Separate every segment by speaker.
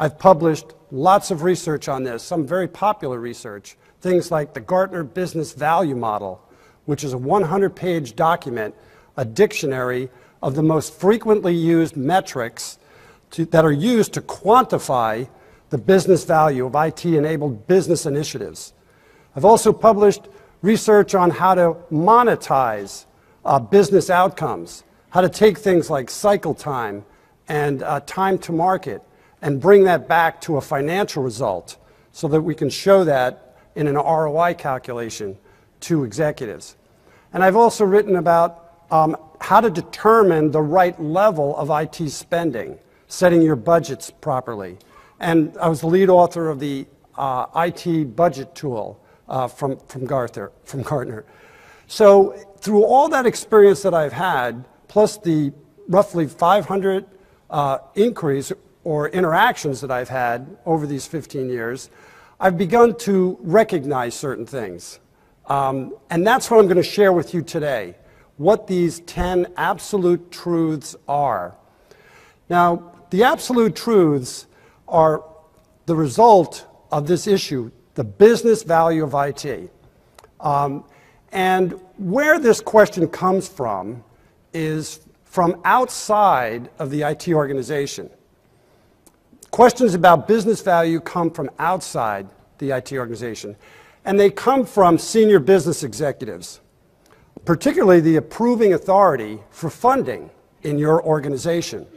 Speaker 1: I've published lots of research on this, some very popular research, things like the Gartner Business Value Model, which is a 100 page document, a dictionary of the most frequently used metrics to, that are used to quantify the business value of IT enabled business initiatives. I've also published research on how to monetize uh, business outcomes, how to take things like cycle time and uh, time to market and bring that back to a financial result so that we can show that in an ROI calculation to executives. And I've also written about um, how to determine the right level of IT spending, setting your budgets properly. And I was the lead author of the uh, IT budget tool uh, from, from, Gartner, from Gartner. So, through all that experience that I've had, plus the roughly 500 uh, inquiries or interactions that I've had over these 15 years, I've begun to recognize certain things. Um, and that's what I'm going to share with you today what these 10 absolute truths are. Now, the absolute truths are the result of this issue, the business value of IT. Um, and where this question comes from is from outside of the IT organization. Questions about business value come from outside the IT organization, and they come from senior business executives, particularly the approving authority for funding in your organization.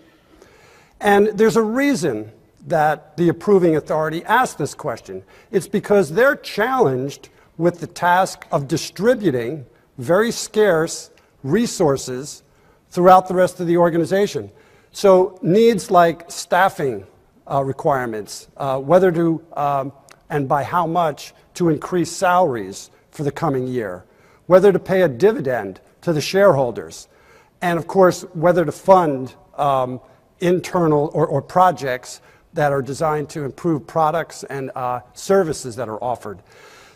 Speaker 1: And there's a reason that the approving authority asks this question. It's because they're challenged with the task of distributing very scarce resources throughout the rest of the organization. So, needs like staffing uh, requirements, uh, whether to, um, and by how much, to increase salaries for the coming year, whether to pay a dividend to the shareholders, and of course, whether to fund um, internal or, or, projects that are designed to improve products and uh, services that are offered.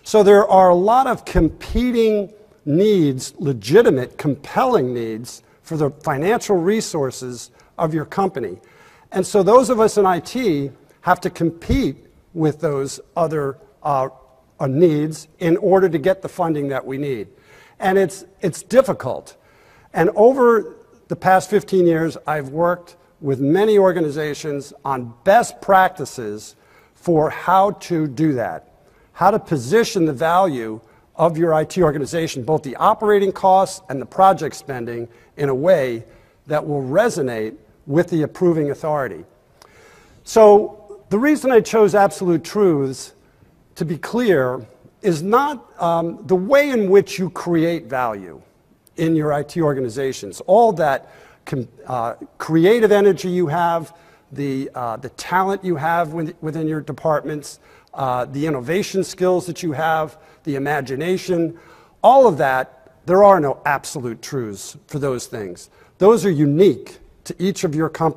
Speaker 1: So there are a lot of competing needs, legitimate, compelling needs for the financial resources of your company. And so those of us in IT have to compete with those other uh, uh, needs in order to get the funding that we need. And it's, it's difficult. And over the past 15 years, I've worked with many organizations on best practices for how to do that, how to position the value of your IT organization, both the operating costs and the project spending, in a way that will resonate with the approving authority. So, the reason I chose absolute truths, to be clear, is not um, the way in which you create value in your IT organizations. All that uh, creative energy you have, the, uh, the talent you have within your departments, uh, the innovation skills that you have, the imagination, all of that, there are no absolute truths for those things. Those are unique to each of your companies.